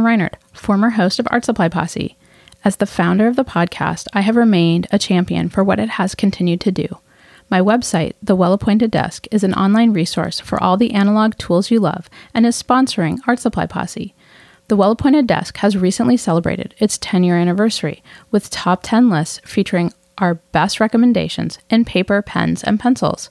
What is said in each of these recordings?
Reinert, former host of Art Supply Posse. As the founder of the podcast, I have remained a champion for what it has continued to do. My website, The Well Appointed Desk, is an online resource for all the analog tools you love and is sponsoring Art Supply Posse. The Well Appointed Desk has recently celebrated its 10 year anniversary with top 10 lists featuring our best recommendations in paper, pens, and pencils.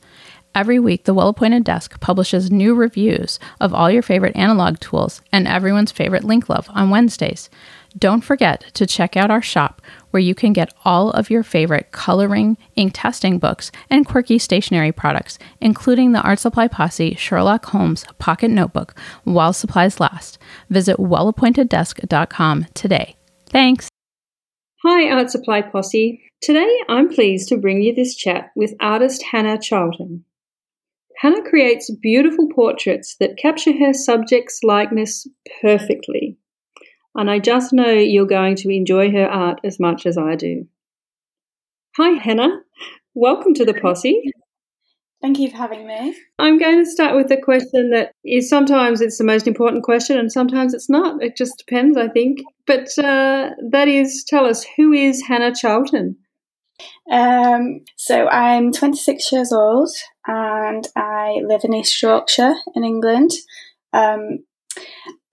Every week, the Well Appointed Desk publishes new reviews of all your favorite analog tools and everyone's favorite link love on Wednesdays. Don't forget to check out our shop where you can get all of your favorite coloring, ink testing books, and quirky stationery products, including the Art Supply Posse Sherlock Holmes Pocket Notebook while supplies last. Visit wellappointeddesk.com today. Thanks. Hi, Art Supply Posse. Today I'm pleased to bring you this chat with artist Hannah Charlton. Hannah creates beautiful portraits that capture her subject's likeness perfectly. And I just know you're going to enjoy her art as much as I do. Hi, Hannah. Welcome to the posse. Thank you for having me. I'm going to start with a question that is sometimes it's the most important question and sometimes it's not. It just depends, I think. But uh, that is, tell us, who is Hannah Charlton? Um, so I'm 26 years old and I live in East Yorkshire in England. Um,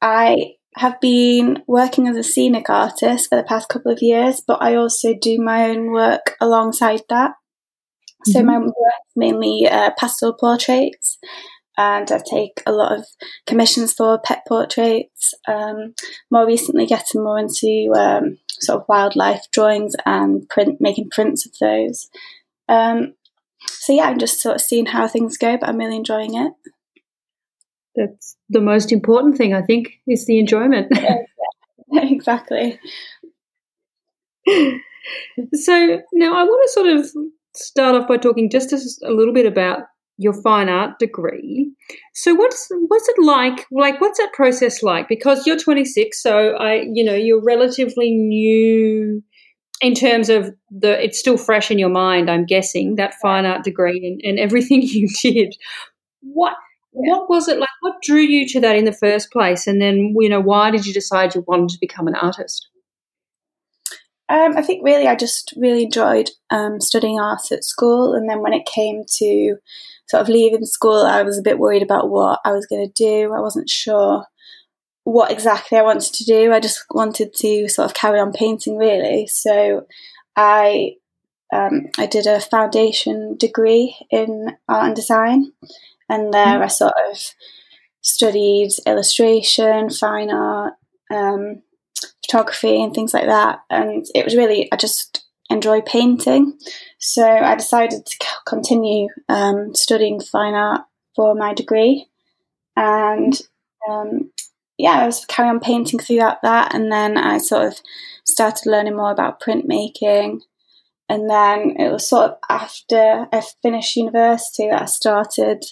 I have been working as a scenic artist for the past couple of years, but I also do my own work alongside that. Mm-hmm. So my work is mainly uh, pastel portraits, and I take a lot of commissions for pet portraits. Um, more recently, getting more into um, sort of wildlife drawings and print, making prints of those. Um, so yeah, I'm just sort of seeing how things go, but I'm really enjoying it. That's the most important thing, I think, is the enjoyment. exactly. so now I want to sort of start off by talking just a little bit about your fine art degree. So what's what's it like? Like what's that process like? Because you're 26, so I you know you're relatively new in terms of the it's still fresh in your mind. I'm guessing that fine art degree and, and everything you did. What what was it like? What drew you to that in the first place? And then you know why did you decide you wanted to become an artist? Um, I think really I just really enjoyed um, studying art at school, and then when it came to sort of leaving school, I was a bit worried about what I was going to do. I wasn't sure what exactly I wanted to do. I just wanted to sort of carry on painting, really. So I um, I did a foundation degree in art and design, and there mm-hmm. I sort of studied illustration, fine art, um, photography, and things like that. And it was really I just enjoy painting. So I decided to continue um, studying fine art for my degree. And um, yeah, I was carrying on painting throughout that. And then I sort of started learning more about printmaking. And then it was sort of after I finished university that I started,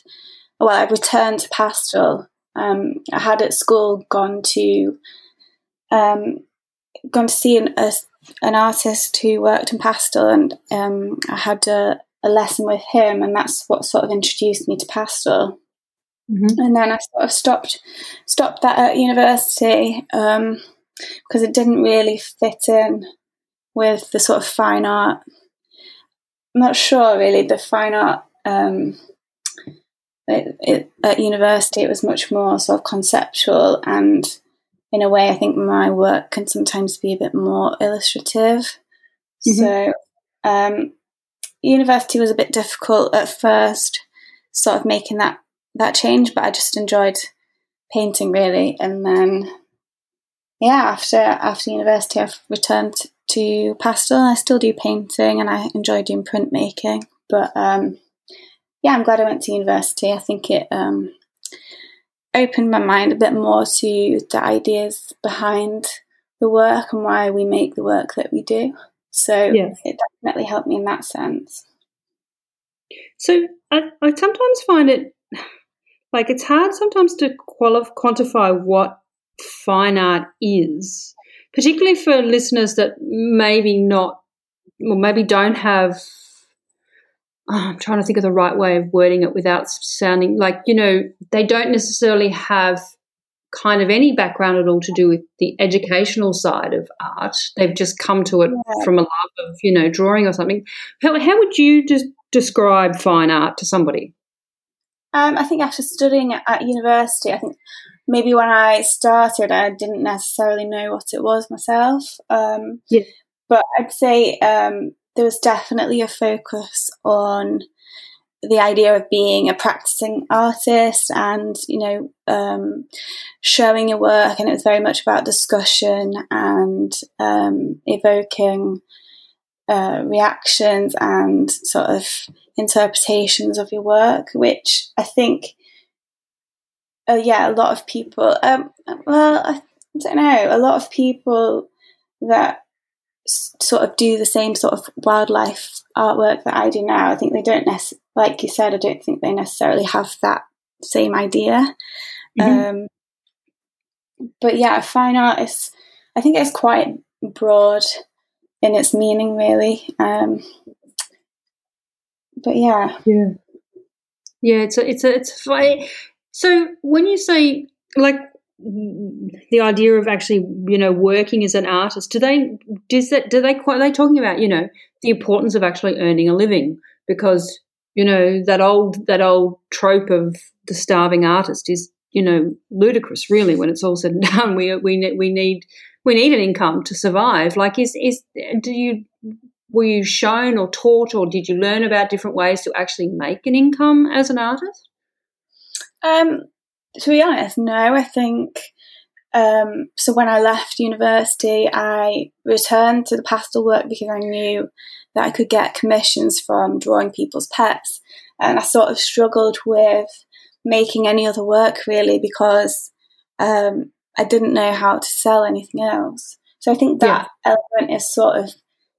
well, I returned to pastel. Um, I had at school gone to um, gone to see an, a an artist who worked in pastel, and um, I had a, a, lesson with him, and that's what sort of introduced me to pastel. Mm-hmm. And then I sort of stopped stopped that at university um, because it didn't really fit in with the sort of fine art. I'm not sure really the fine art. Um, it, it, at university, it was much more sort of conceptual and in a way, I think my work can sometimes be a bit more illustrative. Mm-hmm. So, um, university was a bit difficult at first, sort of making that that change. But I just enjoyed painting really, and then yeah, after after university, I've returned to pastel. I still do painting, and I enjoy doing printmaking. But um, yeah, I'm glad I went to university. I think it um, opened my mind a bit more to the ideas behind the work and why we make the work that we do. So yes. it definitely helped me in that sense. So I, I sometimes find it like it's hard sometimes to qualify, quantify what fine art is, particularly for listeners that maybe not, or maybe don't have oh, I'm trying to think of the right way of wording it without sounding like, you know, they don't necessarily have kind of any background at all to do with the educational side of art. They've just come to it yeah. from a love of, you know, drawing or something. How, how would you just describe fine art to somebody? Um, I think after studying at university, I think maybe when I started, I didn't necessarily know what it was myself. Um, yeah. But I'd say um, there was definitely a focus on the idea of being a practicing artist and you know um, showing your work and it was very much about discussion and um, evoking uh, reactions and sort of interpretations of your work which i think uh, yeah a lot of people um, well I don't know a lot of people that sort of do the same sort of wildlife artwork that I do now. I think they don't necessarily, like you said, I don't think they necessarily have that same idea. Mm-hmm. Um, but yeah, fine art is, I think it's quite broad in its meaning, really. Um, but yeah, yeah, yeah. It's a, it's a, it's a, so when you say like the idea of actually you know working as an artist do they does that do they quite are they talking about you know the importance of actually earning a living because you know that old that old trope of the starving artist is you know ludicrous really when it's all said and done we we we need we need an income to survive like is is do you were you shown or taught or did you learn about different ways to actually make an income as an artist um to be honest, no. I think um, so. When I left university, I returned to the pastel work because I knew that I could get commissions from drawing people's pets, and I sort of struggled with making any other work really because um, I didn't know how to sell anything else. So I think that yeah. element is sort of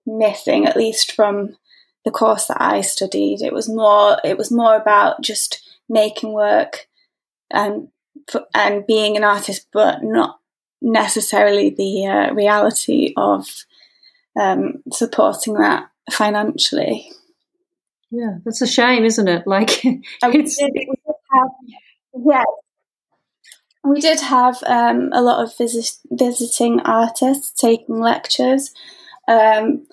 missing, at least from the course that I studied. It was more. It was more about just making work and and being an artist, but not necessarily the uh, reality of um, supporting that financially. Yeah, that's a shame, isn't it? Like it's. We did, have, yeah, we did have um, a lot of visit, visiting artists taking lectures, um,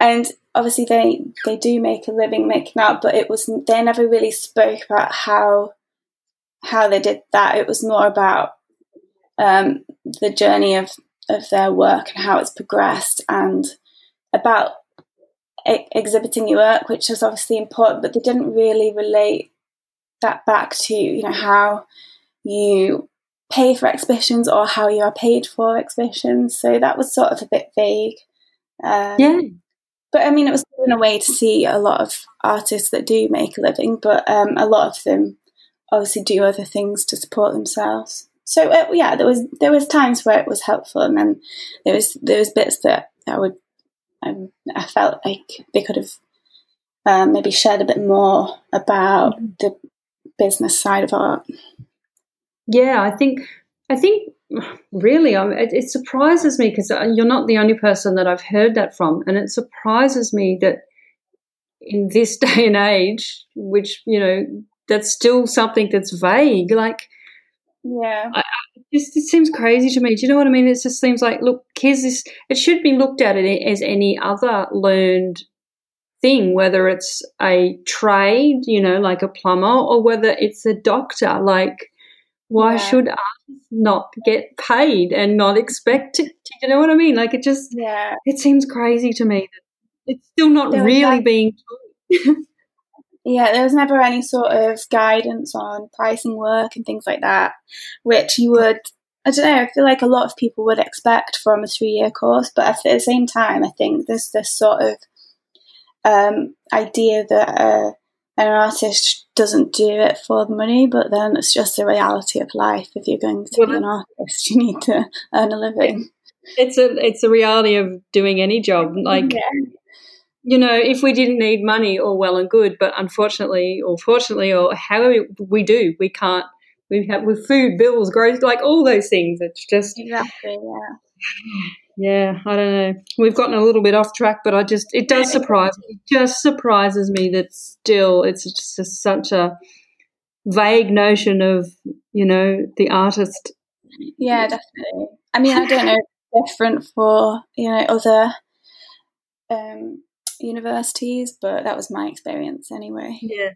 and obviously they they do make a living making art, but it was they never really spoke about how how they did that. It was more about um, the journey of of their work and how it's progressed, and about exhibiting your work, which was obviously important. But they didn't really relate that back to you know how you pay for exhibitions or how you are paid for exhibitions. So that was sort of a bit vague. Um, yeah. But I mean, it was in a way to see a lot of artists that do make a living, but um, a lot of them obviously do other things to support themselves. So uh, yeah, there was there was times where it was helpful, and then there was there was bits that I would um, I felt like they could have um, maybe shared a bit more about mm-hmm. the business side of art. Yeah, I think I think really um, it, it surprises me because uh, you're not the only person that I've heard that from, and it surprises me that in this day and age, which you know that's still something that's vague. Like, yeah, I, just it seems crazy to me. Do you know what I mean? It just seems like look, here's this. It should be looked at as any other learned thing, whether it's a trade, you know, like a plumber, or whether it's a doctor. Like, why yeah. should artists not get paid and not expect it? Do you know what I mean? Like, it just yeah, it seems crazy to me that it's still not there really being taught. Yeah, there was never any sort of guidance on pricing work and things like that, which you would, I don't know, I feel like a lot of people would expect from a three year course, but at the same time, I think there's this sort of um, idea that uh, an artist doesn't do it for the money, but then it's just the reality of life. If you're going to be an artist, you need to earn a living. It's a it's a reality of doing any job. Like yeah you know, if we didn't need money, all well and good, but unfortunately, or fortunately, or however we do, we can't. We have with food bills, growth, like all those things. It's just exactly, yeah. Yeah, I don't know. We've gotten a little bit off track, but I just it does surprise me. It just surprises me that still it's just such a vague notion of you know the artist. Yeah, definitely. I mean, I don't know different for you know other um, universities, but that was my experience anyway. Yeah.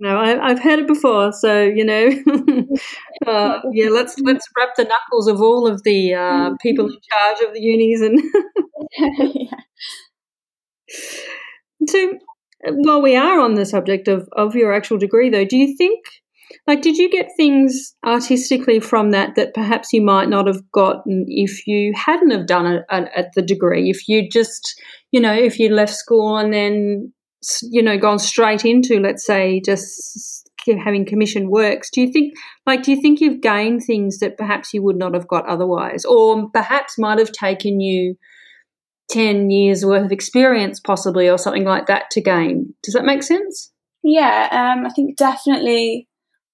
No, I, have heard it before, so you know, uh, yeah. Let's let's wrap the knuckles of all of the uh, people in charge of the unis and. yeah. So, while we are on the subject of of your actual degree, though, do you think like, did you get things artistically from that that perhaps you might not have gotten if you hadn't have done it at the degree? If you just, you know, if you left school and then, you know, gone straight into, let's say, just having commissioned works, do you think, like, do you think you've gained things that perhaps you would not have got otherwise, or perhaps might have taken you 10 years worth of experience, possibly, or something like that to gain? Does that make sense? Yeah, um, I think definitely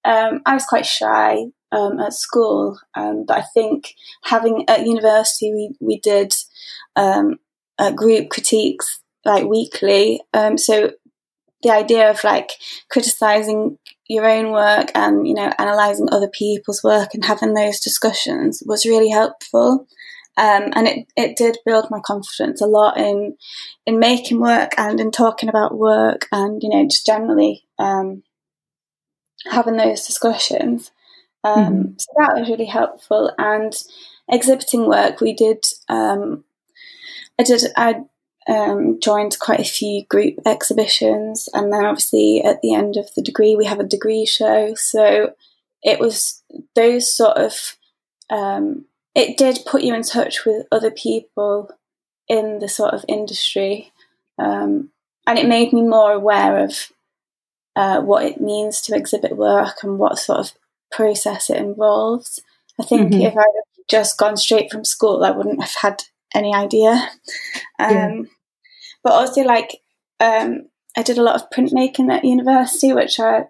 um, I was quite shy um, at school, um, but I think having at university we we did um, group critiques like weekly. Um, so the idea of like criticizing your own work and you know analyzing other people's work and having those discussions was really helpful. Um, and it, it did build my confidence a lot in in making work and in talking about work and you know just generally um, having those discussions. Um, mm-hmm. So that was really helpful. And exhibiting work, we did. Um, I did. I um, joined quite a few group exhibitions, and then obviously at the end of the degree, we have a degree show. So it was those sort of. Um, it did put you in touch with other people in the sort of industry, um, and it made me more aware of uh, what it means to exhibit work and what sort of process it involves. I think mm-hmm. if I'd have just gone straight from school, I wouldn't have had any idea. Um. But also, like, um, I did a lot of printmaking at university, which I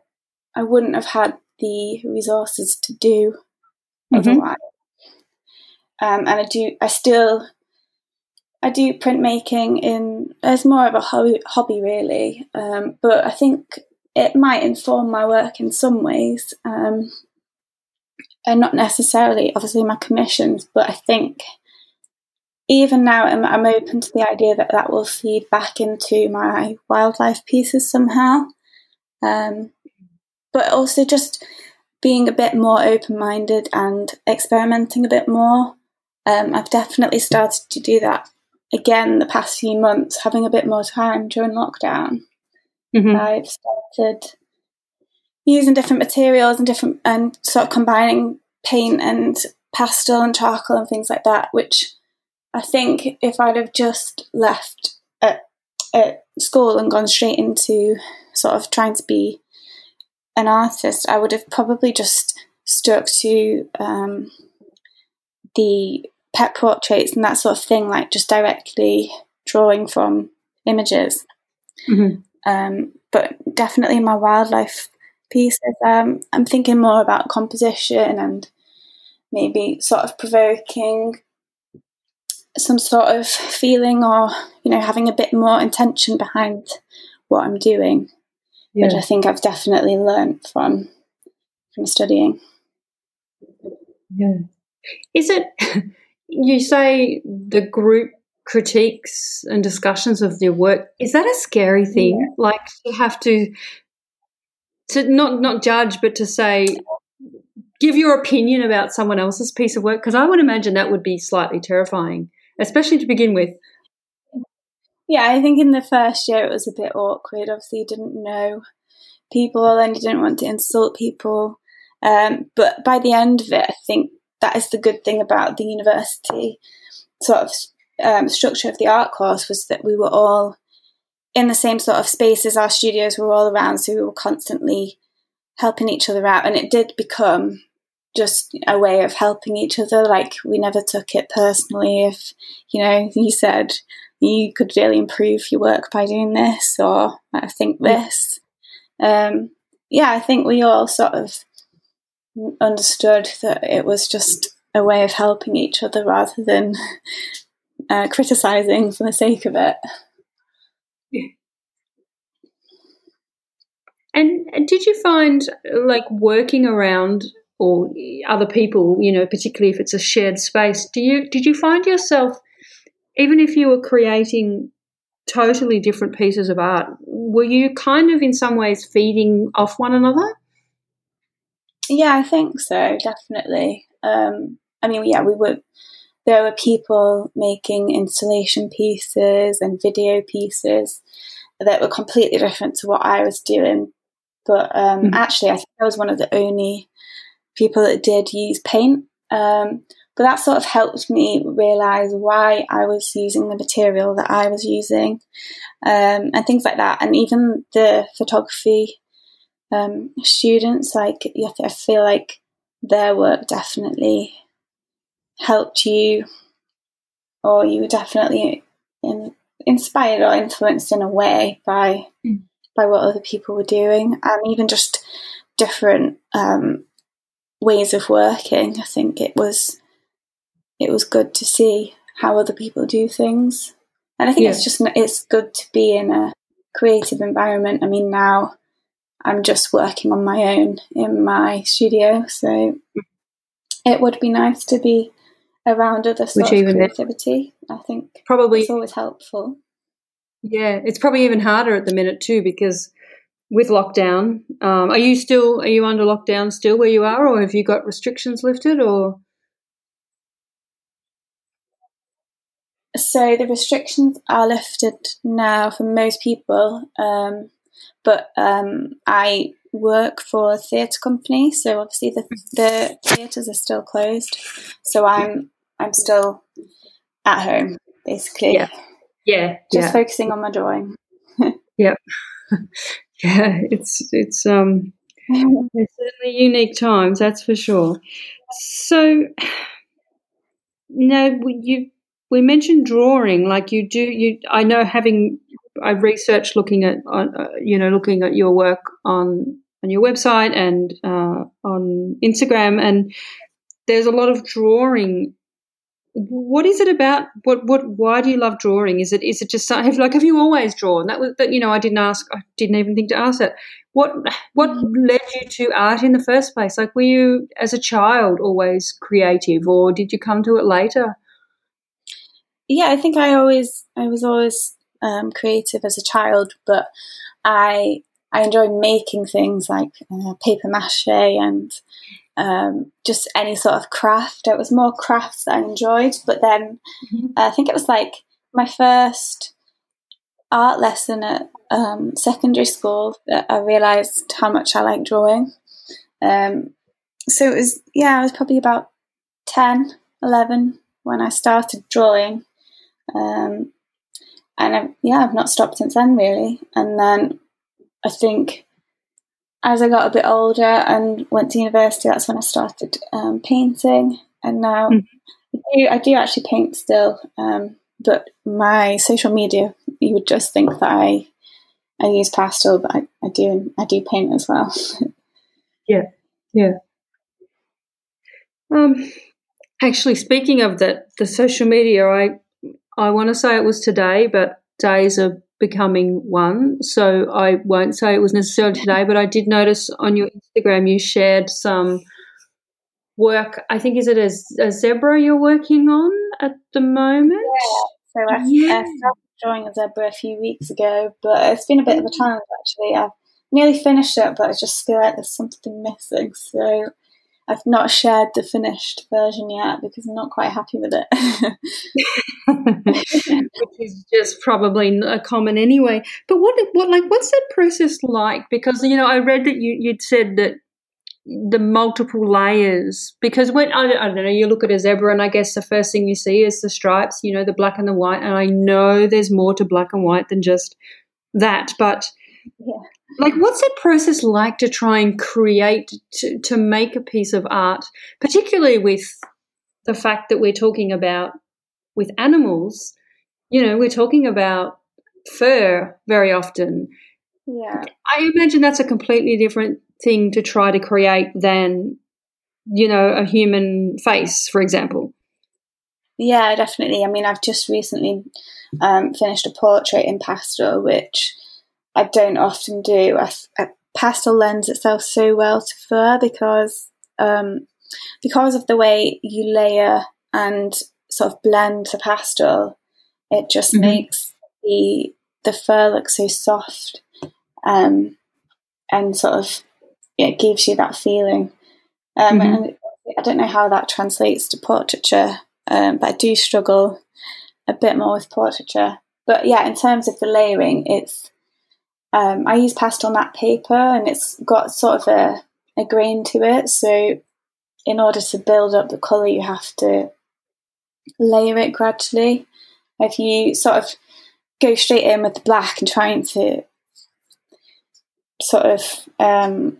I wouldn't have had the resources to do mm-hmm. otherwise. Um, and I do, I still, I do printmaking in as more of a hobby, hobby really. Um, but I think it might inform my work in some ways, um, and not necessarily, obviously, my commissions. But I think even now, I'm, I'm open to the idea that that will feed back into my wildlife pieces somehow. Um, but also just being a bit more open minded and experimenting a bit more. Um, I've definitely started to do that again the past few months, having a bit more time during lockdown. Mm-hmm. I've started using different materials and different and sort of combining paint and pastel and charcoal and things like that, which I think if I'd have just left at, at school and gone straight into sort of trying to be an artist, I would have probably just stuck to um, the pet portraits and that sort of thing, like just directly drawing from images. Mm-hmm. Um, but definitely my wildlife pieces, um, I'm thinking more about composition and maybe sort of provoking some sort of feeling or, you know, having a bit more intention behind what I'm doing, yeah. which I think I've definitely learned from from studying. Yeah. Is it you say the group critiques and discussions of their work is that a scary thing yeah. like to have to to not not judge but to say give your opinion about someone else's piece of work because i would imagine that would be slightly terrifying especially to begin with. Yeah i think in the first year it was a bit awkward. Obviously you didn't know people and you didn't want to insult people. Um, but by the end of it i think that is the good thing about the university sort of um, structure of the art course was that we were all in the same sort of spaces. Our studios were all around, so we were constantly helping each other out, and it did become just a way of helping each other. Like we never took it personally. If you know, you said you could really improve your work by doing this, or I think this. Um, yeah, I think we all sort of understood that it was just a way of helping each other rather than uh, criticizing for the sake of it. And did you find like working around or other people, you know, particularly if it's a shared space, do you did you find yourself even if you were creating totally different pieces of art, were you kind of in some ways feeding off one another? Yeah, I think so, definitely. Um, I mean, yeah, we were. There were people making installation pieces and video pieces that were completely different to what I was doing. But um, mm-hmm. actually, I think I was one of the only people that did use paint. Um, but that sort of helped me realize why I was using the material that I was using um, and things like that. And even the photography um, students, like I feel like their work definitely helped you, or you were definitely in, inspired or influenced in a way by mm. by what other people were doing, and even just different um, ways of working. I think it was it was good to see how other people do things, and I think yeah. it's just it's good to be in a creative environment. I mean, now I'm just working on my own in my studio, so it would be nice to be around other sort Which of creativity. I think probably it's always helpful. Yeah, it's probably even harder at the minute too because with lockdown, um, are you still are you under lockdown still where you are, or have you got restrictions lifted, or? So the restrictions are lifted now for most people, um, but um, I work for a theatre company, so obviously the the theatres are still closed. So I'm I'm still at home basically. Yeah, yeah, just yeah. focusing on my drawing. yep. Yeah, it's it's um it's certainly unique times, that's for sure. So now you we mentioned drawing, like you do. You I know having I researched looking at uh, you know looking at your work on on your website and uh, on Instagram, and there's a lot of drawing what is it about what what why do you love drawing? Is it is it just have like have you always drawn? That was that you know i didn't ask i didn't even think to ask it what what led you to art in the first place? Like were you as a child always creative or did you come to it later? Yeah i think i always i was always um, creative as a child but i i enjoyed making things like uh, paper mache and um, just any sort of craft. It was more crafts that I enjoyed. But then mm-hmm. I think it was like my first art lesson at um, secondary school that I realised how much I like drawing. Um, so it was, yeah, I was probably about 10, 11 when I started drawing. Um, and I've, yeah, I've not stopped since then, really. And then I think as I got a bit older and went to university, that's when I started um, painting. And now mm. I, do, I, do, actually paint still, um, but my social media, you would just think that I I use pastel, but I, I do I do paint as well. yeah, yeah. Um, actually, speaking of that, the social media, I I want to say it was today, but days are becoming one. So I won't say it was necessarily today, but I did notice on your Instagram you shared some work. I think is it a, a zebra you're working on at the moment? Yeah. So I, yeah. I started drawing a zebra a few weeks ago, but it's been a bit of a challenge actually. I've nearly finished it, but I just feel like there's something missing. So I've not shared the finished version yet because I'm not quite happy with it. Which is just probably a uh, common anyway. But what, what, like, what's that process like? Because you know, I read that you you'd said that the multiple layers. Because when I, I don't know, you look at a zebra, and I guess the first thing you see is the stripes. You know, the black and the white. And I know there's more to black and white than just that, but yeah. Like, what's that process like to try and create, to, to make a piece of art, particularly with the fact that we're talking about with animals? You know, we're talking about fur very often. Yeah. I imagine that's a completely different thing to try to create than, you know, a human face, for example. Yeah, definitely. I mean, I've just recently um, finished a portrait in pastel, which I don't often do. I, I, pastel lends itself so well to fur because um, because of the way you layer and sort of blend the pastel, it just mm-hmm. makes the the fur look so soft um, and sort of it gives you that feeling. Um, mm-hmm. And I don't know how that translates to portraiture, um, but I do struggle a bit more with portraiture. But yeah, in terms of the layering, it's um, I use pastel matte paper, and it's got sort of a, a grain to it. So in order to build up the colour, you have to layer it gradually. If you sort of go straight in with the black and trying to sort of um,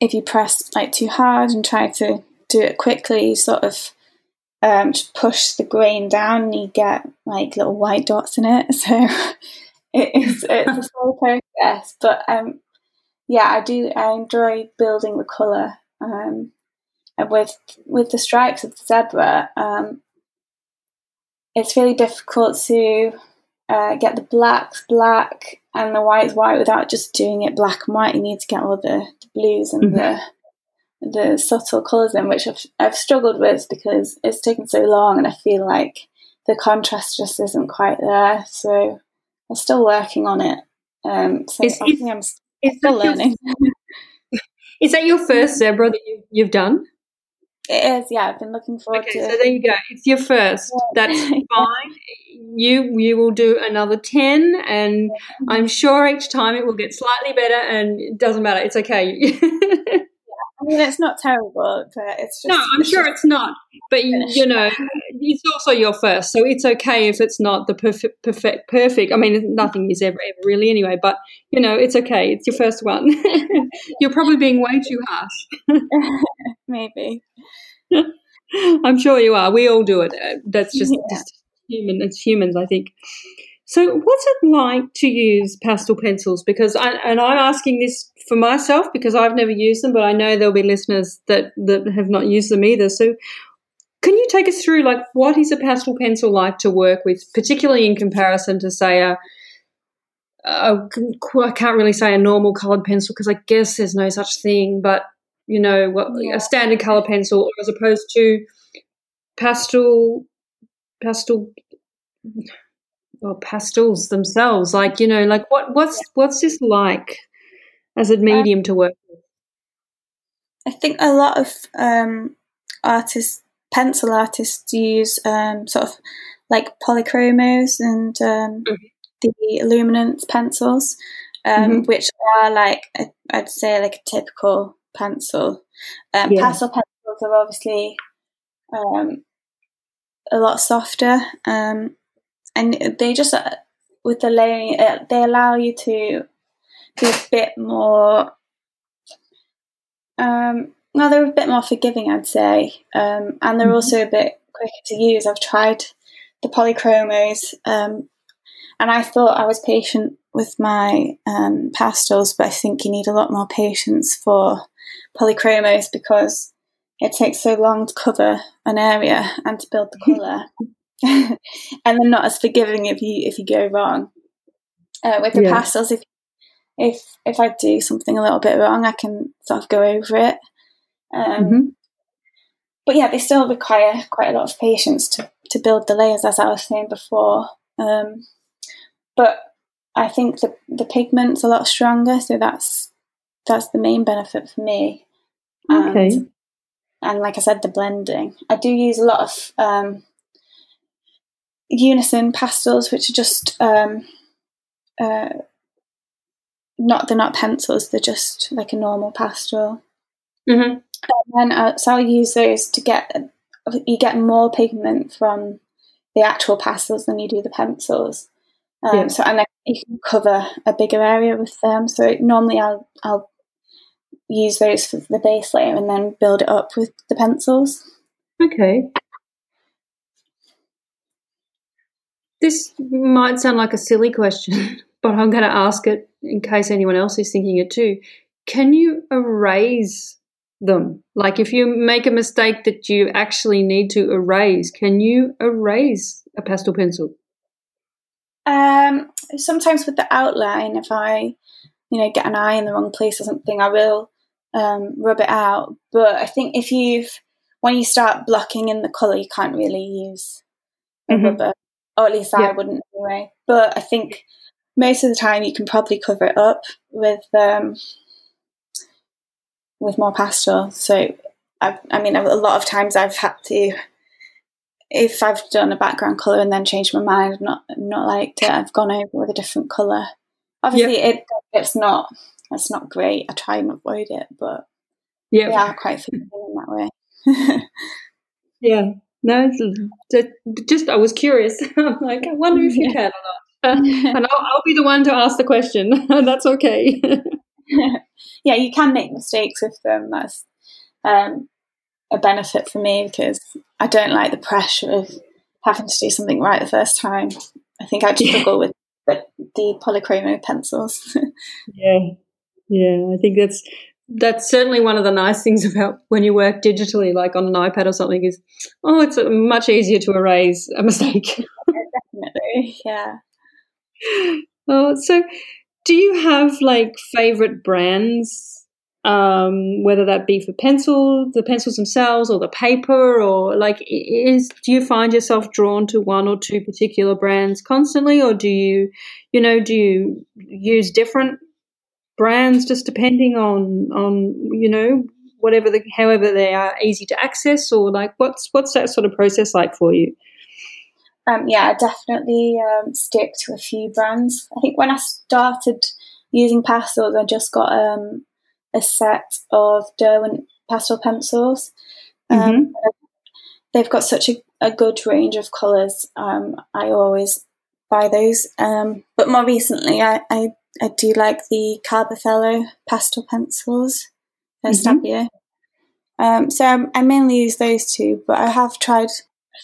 if you press like too hard and try to do it quickly, you sort of um, push the grain down and you get like little white dots in it. So it is it's a slow process, but um, yeah, I do I enjoy building the color. Um, and with with the stripes of the zebra, um, it's really difficult to uh, get the blacks black and the whites white without just doing it black and white. You need to get all the, the blues and mm-hmm. the the subtle colours in, which I've, I've struggled with because it's taken so long, and I feel like the contrast just isn't quite there. So I'm still working on it. Um, so is, I'm still learning. Your, is that your first zebra that you, you've done? It is, yeah. I've been looking forward okay, to. So there you go. It's your first. Yeah. That's fine. You you will do another ten, and I'm sure each time it will get slightly better. And it doesn't matter. It's okay. I mean, it's not terrible, but it's just. No, I'm sure it's not. But you know, it's also your first, so it's okay if it's not the perfect, perfect, perfect. I mean, nothing is ever, ever really anyway. But you know, it's okay. It's your first one. You're probably being way too harsh. Maybe. I'm sure you are. We all do it. Uh, that's just, yeah. just human. It's humans, I think. So, what's it like to use pastel pencils? Because, I, and I'm asking this for myself because I've never used them, but I know there'll be listeners that that have not used them either. So, can you take us through like what is a pastel pencil like to work with, particularly in comparison to say a I can't really say a normal colored pencil because I guess there's no such thing, but you know, what, yeah. a standard color pencil as opposed to pastel, pastel, or pastels themselves. Like, you know, like what, what's, what's this like as a medium to work with? I think a lot of um, artists, pencil artists, use um, sort of like polychromos and um, mm-hmm. the Luminance pencils, um, mm-hmm. which are like I'd say like a typical pencil. Um, yeah. Pastel pencils are obviously um, a lot softer, um, and they just uh, with the layering, uh, they allow you to be a bit more. Um, well, they're a bit more forgiving, I'd say, um, and they're mm-hmm. also a bit quicker to use. I've tried the polychromos, um, and I thought I was patient with my um, pastels, but I think you need a lot more patience for polychromos because it takes so long to cover an area and to build the colour. and they're not as forgiving if you if you go wrong. Uh, with the yeah. pastels, if if if I do something a little bit wrong, I can sort of go over it. Um, mm-hmm. But yeah, they still require quite a lot of patience to to build the layers, as I was saying before. Um, but I think the the pigment's a lot stronger, so that's that's the main benefit for me. Okay. And, and like I said, the blending. I do use a lot of um, unison pastels, which are just um, uh, not they're not pencils. They're just like a normal pastel. Mm-hmm. And then, uh, so I'll use those to get you get more pigment from the actual pastels than you do the pencils. Um, yeah. So and then you can cover a bigger area with them. So normally I'll I'll use those for the base layer and then build it up with the pencils. Okay. This might sound like a silly question, but I'm going to ask it in case anyone else is thinking it too. Can you erase them? Like if you make a mistake that you actually need to erase, can you erase a pastel pencil? Um, sometimes with the outline, if I you know, get an eye in the wrong place or something, I will um, rub it out. But I think if you've when you start blocking in the colour, you can't really use a mm-hmm. rubber, or at least yeah. I wouldn't anyway. But I think most of the time you can probably cover it up with um, with more pastel. So I, I mean, a lot of times I've had to, if I've done a background colour and then changed my mind, not not liked it, I've gone over with a different colour. Obviously, yep. it it's not it's not great. I try and avoid it, but yeah, they are quite forgiving in that way. yeah. No, just I was curious. I'm like, I wonder if you can or not. and I'll, I'll, be the one to ask the question. That's okay. yeah, you can make mistakes with them. That's um, a benefit for me because I don't like the pressure of having to do something right the first time. I think I'd struggle with the, the polychromo pencils. yeah, yeah, I think that's that's certainly one of the nice things about when you work digitally, like on an iPad or something, is oh, it's much easier to erase a mistake. Definitely, yeah. Oh, so do you have like favorite brands? Um, whether that be for pencil, the pencils themselves, or the paper, or like, is do you find yourself drawn to one or two particular brands constantly, or do you, you know, do you use different brands just depending on on you know whatever the however they are easy to access or like what's what's that sort of process like for you um, yeah i definitely um, stick to a few brands. I think when i started using pastels i just got um, a set of derwent pastel pencils. Um, mm-hmm. they've got such a, a, good range of colors um, i always buy those. Um, but more recently I, I I do like the CarbOthello pastel pencils, mm-hmm. Um, so I, I, mainly use those two, but I have tried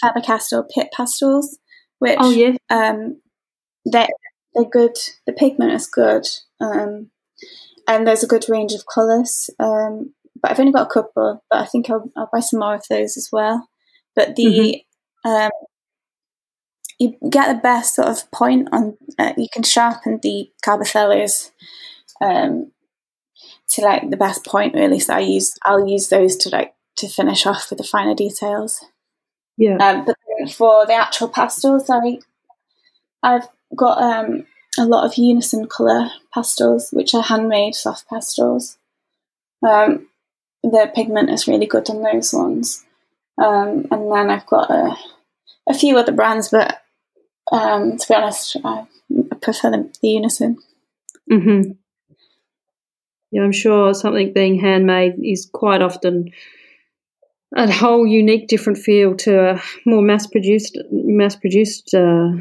Faber-Castell Pitt pastels, which oh, yeah. um, they're, they're good. The pigment is good, um, and there's a good range of colours. Um, but I've only got a couple, but I think I'll, I'll buy some more of those as well. But the mm-hmm. Um, you get the best sort of point on. Uh, you can sharpen the CarbOthellos um, to like the best point really. So I use I'll use those to like to finish off with the finer details. Yeah. Um, but for the actual pastels, I I've got um, a lot of unison color pastels, which are handmade soft pastels. Um, the pigment is really good on those ones. Um, and then I've got a, a few other brands, but um, to be honest, I prefer the, the unison. Mm-hmm. Yeah, I'm sure something being handmade is quite often a whole unique, different feel to a more mass-produced, mass-produced uh,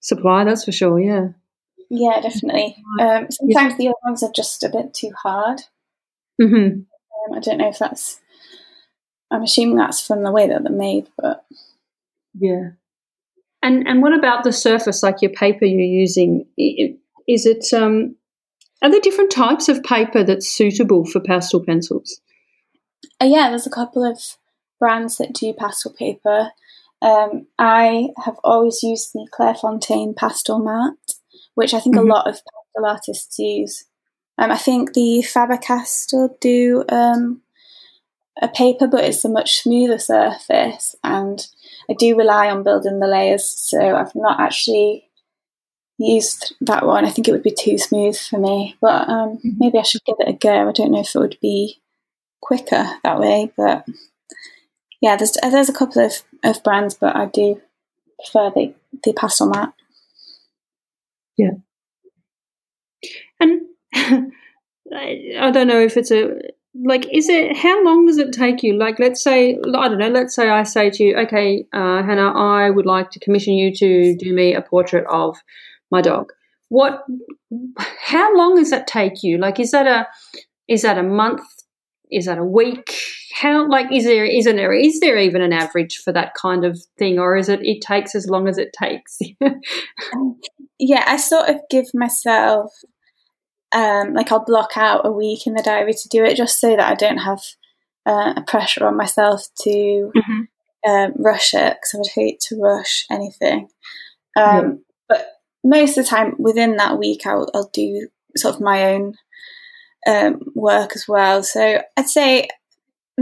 supply. That's for sure. Yeah. Yeah, definitely. Um, sometimes yeah. the other ones are just a bit too hard. Mm-hmm. Um, I don't know if that's. I'm assuming that's from the way that they're made, but yeah. And and what about the surface, like your paper you're using? Is it um, are there different types of paper that's suitable for pastel pencils? Uh, yeah, there's a couple of brands that do pastel paper. Um, I have always used the Clairefontaine Pastel mat, which I think mm-hmm. a lot of pastel artists use. Um, I think the Faber-Castell do um, a paper, but it's a much smoother surface, and I do rely on building the layers, so I've not actually used that one. I think it would be too smooth for me, but um, mm-hmm. maybe I should give it a go. I don't know if it would be quicker that way, but yeah, there's there's a couple of, of brands, but I do prefer the the pastel matte. Yeah, and I don't know if it's a like is it how long does it take you? Like let's say i don't know let's say i say to you okay uh, hannah i would like to commission you to do me a portrait of my dog. What how long does that take you? Like is that a is that a month? Is that a week how like is there isn't there is there even an average for that kind of thing or is it it takes as long as it takes yeah i sort of give myself um, like I'll block out a week in the diary to do it just so that I don't have uh, a pressure on myself to mm-hmm. um, rush it because I would hate to rush anything. Um, yeah. But most of the time within that week, I'll, I'll, do sort of my own um, work as well. So I'd say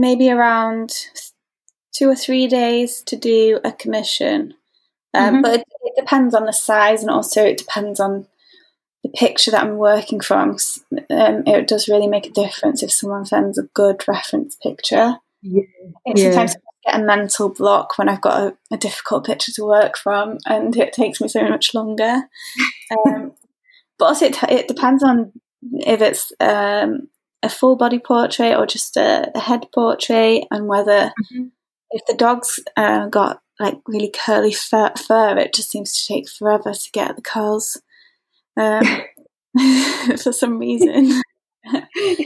maybe around two or three days to do a commission. Um, mm-hmm. But it, it, depends on the size and also it depends on the picture that I'm working from. Um, it does really make a difference if someone sends a good reference picture. Yeah. yeah. Sometimes I get a mental block when I've got a, a, difficult picture to work from and it takes me so much longer. Um, but also, it, it depends on if it's um, a full body portrait or just a, a head portrait and whether mm-hmm. if the dog's uh, got like really curly fur, fur, it just seems to take forever to get the curls um, for some reason.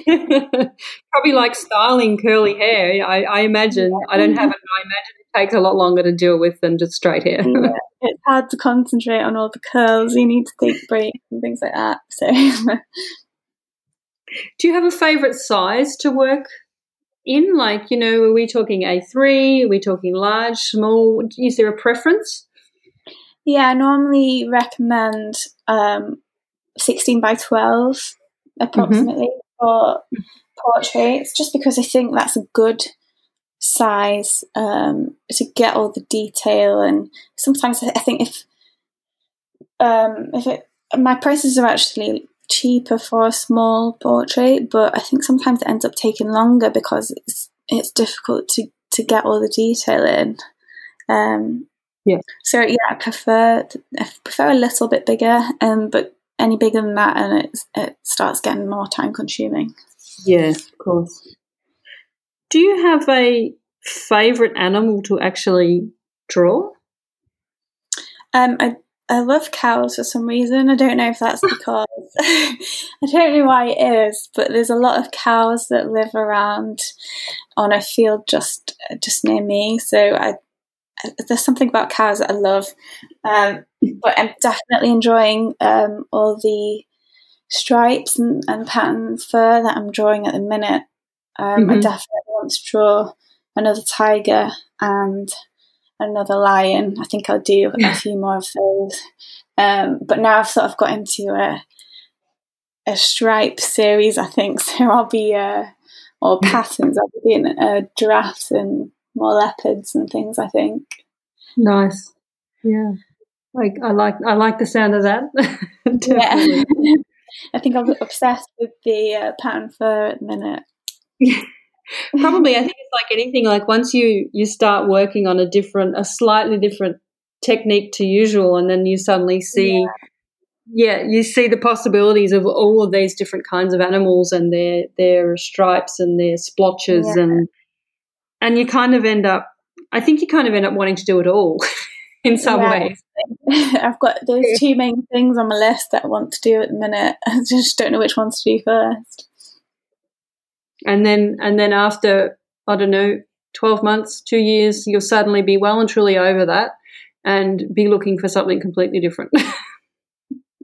Probably like styling curly hair. I, I imagine. Yeah. I don't have it, I imagine it takes a lot longer to deal with than just straight hair. yeah. It's hard to concentrate on all the curls. You need to take breaks and things like that. So, do you have a favourite size to work in? Like, you know, are we talking A3? Are we talking large, small? Is there a preference? Yeah, I normally recommend um, 16 by 12 approximately mm-hmm. for portraits, just because I think that's a good size um, to get all the detail. And sometimes I think if um, if it my prices are actually cheaper for a small portrait, but I think sometimes it ends up taking longer because it's it's difficult to to get all the detail in. Um, yeah. So yeah, I prefer I prefer a little bit bigger, um, but any bigger than that, and it it starts getting more time consuming. Yeah, of course. Do you have a favorite animal to actually draw? Um, I I love cows for some reason. I don't know if that's because I don't know why it is, but there's a lot of cows that live around on a field just just near me. So I there's something about cows that I love. Um, but I'm definitely enjoying um, all the stripes and, and pattern fur that I'm drawing at the minute. Um, mm-hmm. I definitely want to draw another tiger and another lion. I think I'll do a few more of those. Um, but now I've sort of got into a a stripe series, I think. So I'll be uh, or patterns. I'll be doing uh, giraffes and more leopards and things. I think. Nice. Yeah. Like I like I like the sound of that. yeah. I think I'm obsessed with the uh, pattern fur at the minute. Probably, I think it's like anything. Like once you you start working on a different, a slightly different technique to usual, and then you suddenly see, yeah, yeah you see the possibilities of all of these different kinds of animals and their their stripes and their splotches, yeah. and and you kind of end up. I think you kind of end up wanting to do it all. in some yeah. ways. I've got those two main things on my list that I want to do at the minute. I just don't know which ones to do first and then and then after I don't know twelve months, two years, you'll suddenly be well and truly over that and be looking for something completely different.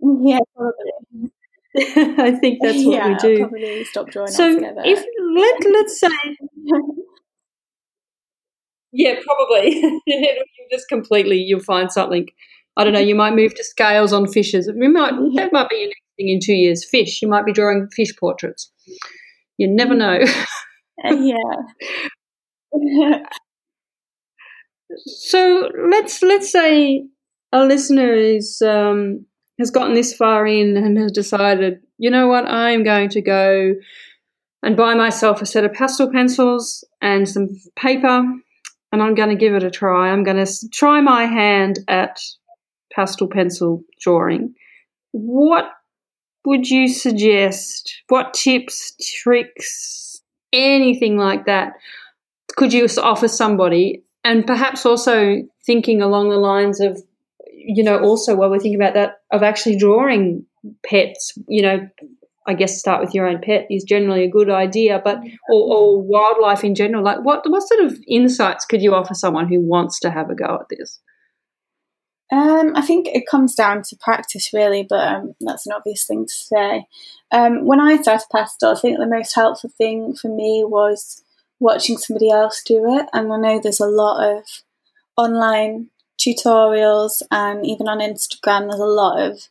yeah, probably. I think that's what yeah, we do. Probably stop drawing so altogether. if let let's say yeah, probably you just completely you'll find something. I don't know. You might move to scales on fishes. It might that might be your next thing in two years. Fish. You might be drawing fish portraits. You never know. yeah. so let's let's say a listener is um, has gotten this far in and has decided, you know what, I'm going to go and buy myself a set of pastel pencils and some paper, and I'm going to give it a try. I'm going to try my hand at pastel pencil drawing. What would you suggest? What tips, tricks, anything like that could you offer somebody? And perhaps also thinking along the lines of, you know, also while we're thinking about that, of actually drawing pets, you know, I guess start with your own pet is generally a good idea, but or, or wildlife in general. Like, what what sort of insights could you offer someone who wants to have a go at this? Um, I think it comes down to practice, really, but um, that's an obvious thing to say. Um, when I started pastel, I think the most helpful thing for me was watching somebody else do it. And I know there's a lot of online tutorials, and even on Instagram, there's a lot of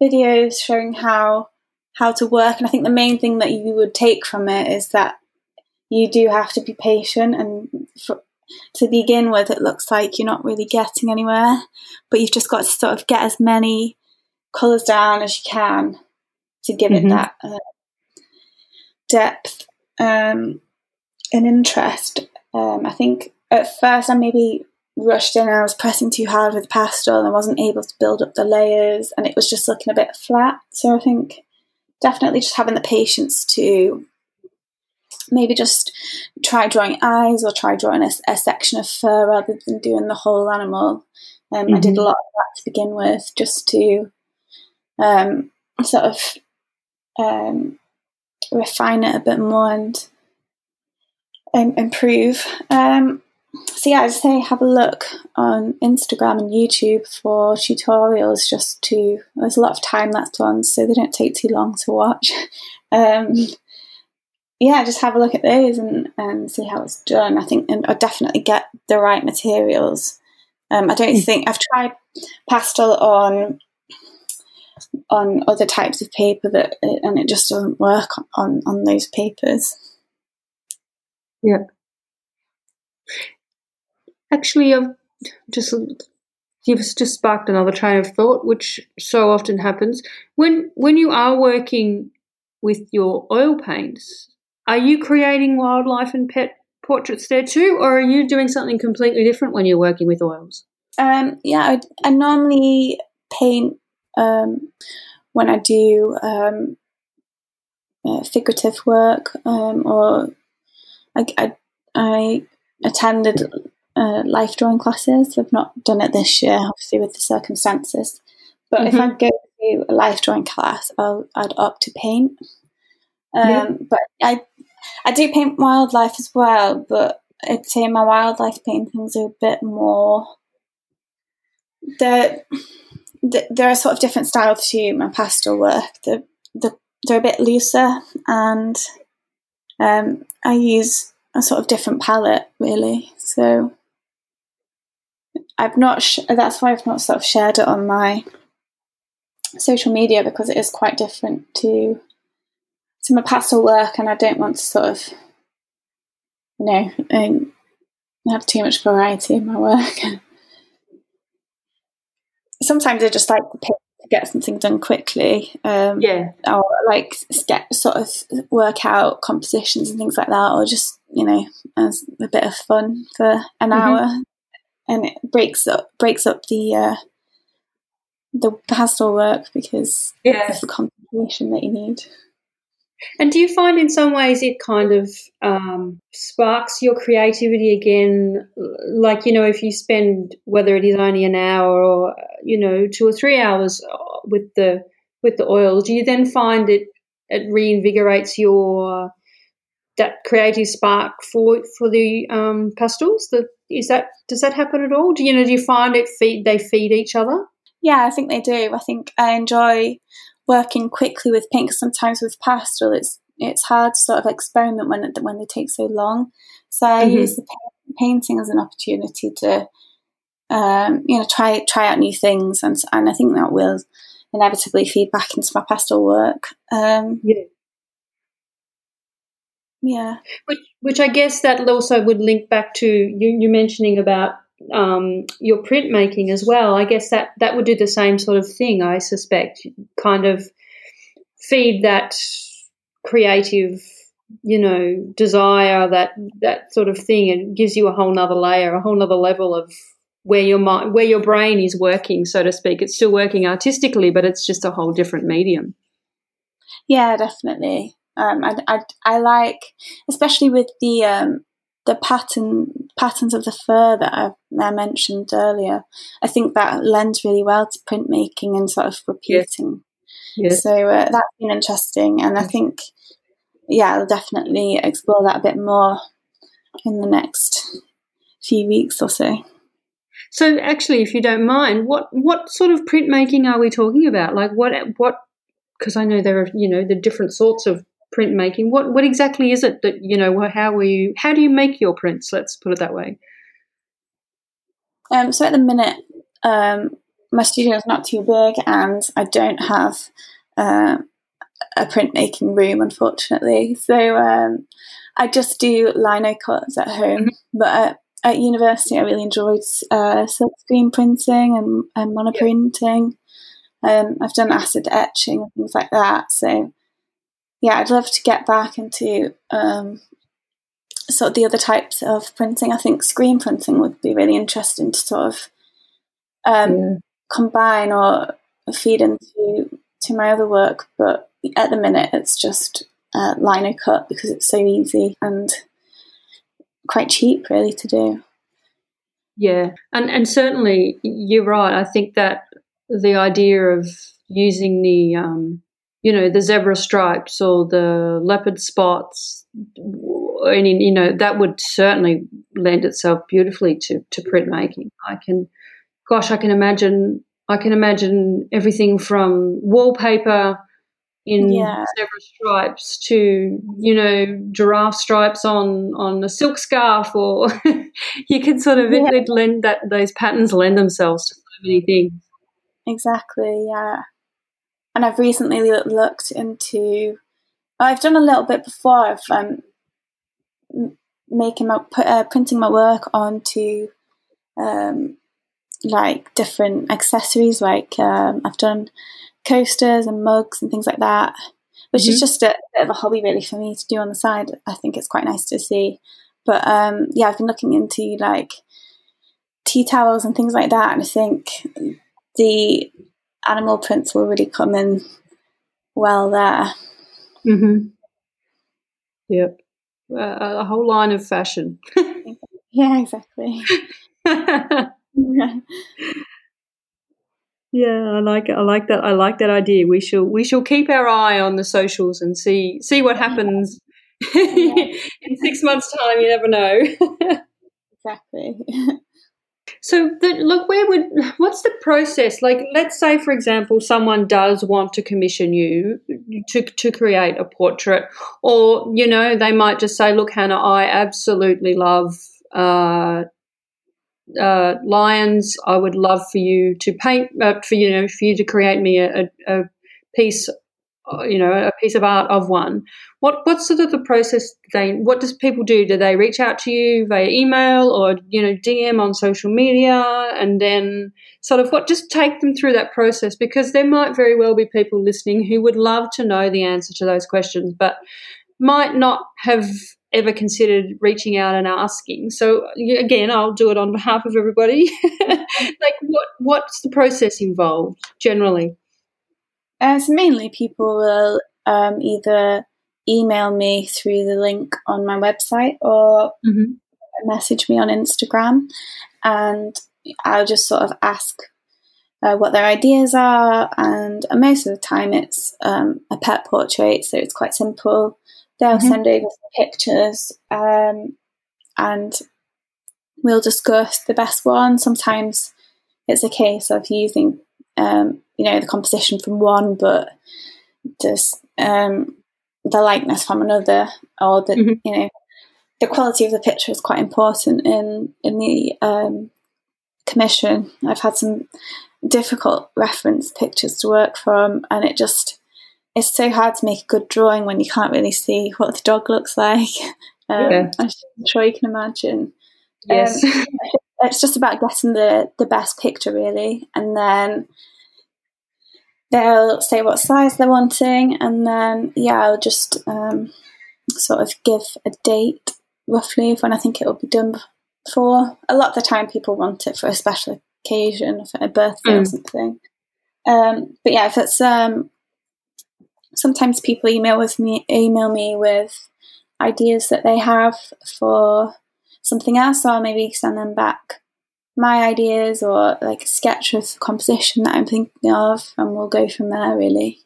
videos showing how how to work. And I think the main thing that you would take from it is that you do have to be patient. And for, to begin with, it looks like you're not really getting anywhere, but you've just got to sort of get as many colours down as you can to give mm-hmm. it that uh, depth um, and interest. Um, I think at first I maybe rushed in and I was pressing too hard with pastel and I wasn't able to build up the layers and it was just looking a bit flat. So I think definitely just having the patience to maybe just try drawing eyes or try drawing a, a section of fur rather than doing the whole animal. Um, mm-hmm. I did a mm-hmm. lot of that to begin with just to um, sort of um, refine it a bit more and um, improve. Um, so yeah, I'd say have a look on Instagram and YouTube for tutorials. Just to there's a lot of time lapse ones, so they don't take too long to watch. Um, yeah, just have a look at those and, and see how it's done. I think and I definitely get the right materials. Um, I don't hmm. think I've tried pastel on on other types of paper that and it just doesn't work on on those papers. Yeah. Actually, I've just you've just sparked another train of thought, which so often happens when when you are working with your oil paints. Are you creating wildlife and pet portraits there too, or are you doing something completely different when you're working with oils? Um, yeah, I, I, normally paint um, when I do um, uh, figurative work, um, or I, I, I attended uh, life drawing classes. I've not done it this year, obviously with the circumstances. But mm-hmm. if I mm-hmm. go to a life drawing class, I'll, I'd opt to paint. Um, yeah. But I I do paint wildlife as well, but I'd say my wildlife paintings are a bit more. They're, they're a sort of different style to my pastel work. They're, they're, they're a bit looser, and um, I use a sort of different palette, really. So I've not. Sh- that's why I've not sort of shared it on my social media because it is quite different to to my pastel work, and I don't want to sort of, you know, um, have too much variety in my work. Sometimes I just like to get something done quickly. Um, yeah. Or like get sort of work out compositions and things like that, or just you know, as a bit of fun for an mm-hmm. hour and it breaks up breaks up the uh, the pastel work because yeah. of the concentration that you need. And do you find in some ways it kind of um, sparks your creativity again? Like, you know, if you spend, whether it is only an hour or, you know, two or three hours with the, with the oil, do you then find it, it reinvigorates your, that creative spark for, for the um, pastels? The, is that does that happen at all? Do you know? Do you find it feed they feed each other? Yeah, I think they do. I think I enjoy working quickly with paint. Sometimes with pastel, it's it's hard to sort of experiment when it, when they take so long. So I mm-hmm. use the painting as an opportunity to um, you know try try out new things, and and I think that will inevitably feed back into my pastel work. Um, yeah. Yeah. Which, which I guess that also would link back to you, you mentioning about um, your printmaking as well. I guess that, that would do the same sort of thing, I suspect. Kind of feed that creative, you know, desire, that, that sort of thing. It gives you a whole nother layer, a whole nother level of where your mind, where your brain is working, so to speak. It's still working artistically, but it's just a whole different medium. Yeah, definitely. Um, I, I, I like, especially with the um, the pattern patterns of the fur that I, I, mentioned earlier. I think that lends really well to printmaking and sort of repeating. Yes. Yes. So uh, that's been interesting, and I think, yeah, I'll definitely explore that a bit more in the next few weeks or so. So, actually, if you don't mind, what what sort of printmaking are we talking about? Like, what what? Because I know there are, you know, the different sorts of printmaking. What what exactly is it that you know? How are you? How do you make your prints? Let's put it that way. Um, so at the minute, um, my studio is not too big, and I don't have uh, a printmaking room, unfortunately. So um, I just do lino cuts at home. Mm-hmm. But at, at, university, I really enjoyed uh, silkscreen printing and, and monoprinting. Um, I've done acid etching and things like that. So yeah, I'd love to get back into um, sort of the other types of printing. I think screen printing would be really interesting to sort of um, yeah. combine or feed into to my other work. But at the minute, it's just uh, lino cut because it's so easy and quite cheap, really, to do. Yeah, and and certainly you're right. I think that the idea of using the um, you know the zebra stripes or the leopard spots and you know that would certainly lend itself beautifully to to printmaking i can gosh i can imagine i can imagine everything from wallpaper in yeah. zebra stripes to you know giraffe stripes on on a silk scarf or you can sort of yeah. lend that those patterns lend themselves to so many things exactly yeah and I've recently looked into. I've done a little bit before of um, making my uh, printing my work onto um, like different accessories. Like um, I've done coasters and mugs and things like that, which mm-hmm. is just a bit of a hobby really for me to do on the side. I think it's quite nice to see. But um, yeah, I've been looking into like tea towels and things like that, and I think the animal prints will really come in well there. Mm-hmm. Yep. Uh, a whole line of fashion. yeah, exactly. Yeah, I like it. I like that. I like that idea. We shall we shall keep our eye on the socials and see see what happens yeah. in six months' time. You never know. exactly. So, the, look, where would what's the process? Like, let's say, for example, someone does want to commission you to to create a portrait, or you know, they might just say, "Look, Hannah, I absolutely love uh, uh, lions. I would love for you to paint, uh, for you know, for you to create me a, a, a piece you know a piece of art of one. What what's sort of the process they what does people do? Do they reach out to you via email or you know dm on social media? And then sort of what just take them through that process because there might very well be people listening who would love to know the answer to those questions but might not have ever considered reaching out and asking. So again i'll do it on behalf of everybody. Like what what's the process involved generally uh, so mainly people will um, either email me through the link on my website or mm-hmm. message me on Instagram, and I'll just sort of ask uh, what their ideas are. And uh, most of the time, it's um, a pet portrait, so it's quite simple. They'll mm-hmm. send over pictures, um, and we'll discuss the best one. Sometimes it's a case of using um, you know, the composition from one, but just um, the likeness from another, or the mm-hmm. you know, the quality of the picture is quite important in in the um, commission. I've had some difficult reference pictures to work from, and it just it's so hard to make a good drawing when you can't really see what the dog looks like. Um, yeah. I'm sure you can imagine. Yes. Um, it's just about getting the the best picture really, and then they'll say what size they're wanting, and then yeah, I'll just um, sort of give a date roughly of when I think it will be done for. A lot of the time, people want it for a special occasion, for a birthday mm. or something. Um, but yeah, if it's um, sometimes people email with me, email me with ideas that they have for something else, I'll maybe send them back my ideas or like a sketch of composition that I'm thinking of, and we'll go from there really.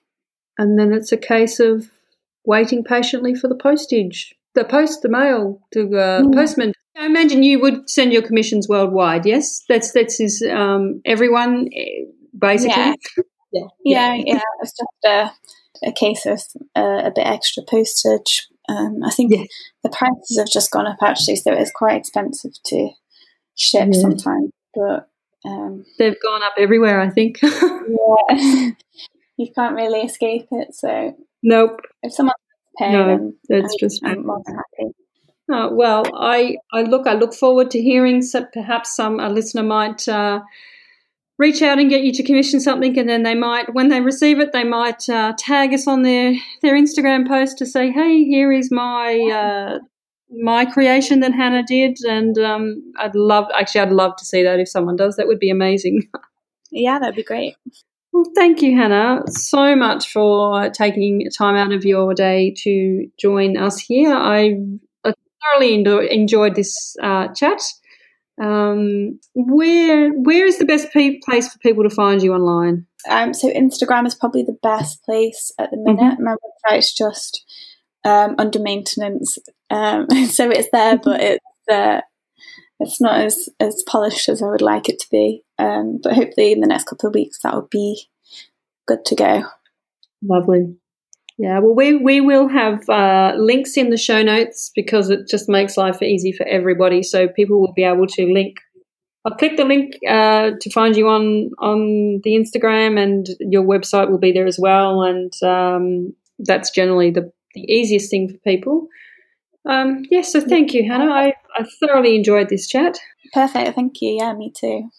And then it's a case of waiting patiently for the postage, the post, the mail to uh, mm. postman. I imagine you would send your commissions worldwide. Yes, that's that's is um, everyone eh, basically. Yeah. yeah, yeah, yeah. It's just a, a case of uh, a bit extra postage. Um, I think yeah. the prices have just gone up actually, so it's quite expensive to ship yeah. sometimes, but um, they've gone up everywhere. I think. yeah, you can't really escape it. So Nope. If someone pay, No, that's just- I'm more than happy. Uh, well, I, I look I look forward to hearing. So perhaps some a listener might uh, reach out and get you to commission something, and then they might, when they receive it, they might uh, tag us on their their Instagram post to say, "Hey, here is my uh, my creation that Hannah did," and um, I'd love actually I'd love to see that if someone does. That would be amazing. Yeah, that'd be great. Well, thank you, Hannah, so much for taking time out of your day to join us here. I, thoroughly enjoyed this uh, chat. Um, where where is the best pe- place for people to find you online? Um, so Instagram is probably the best place at the minute. My website's just um, under maintenance, um, so it's there, but it's uh, it's not as as polished as I would like it to be. Um, but hopefully, in the next couple of weeks, that will be good to go. Lovely. Yeah, well, we, we will have uh, links in the show notes because it just makes life easy for everybody. So people will be able to link. I'll click the link uh, to find you on on the Instagram, and your website will be there as well. And um, that's generally the, the easiest thing for people. Um, yeah, so thank you, Hannah. I, I thoroughly enjoyed this chat. Perfect. Thank you. Yeah, me too.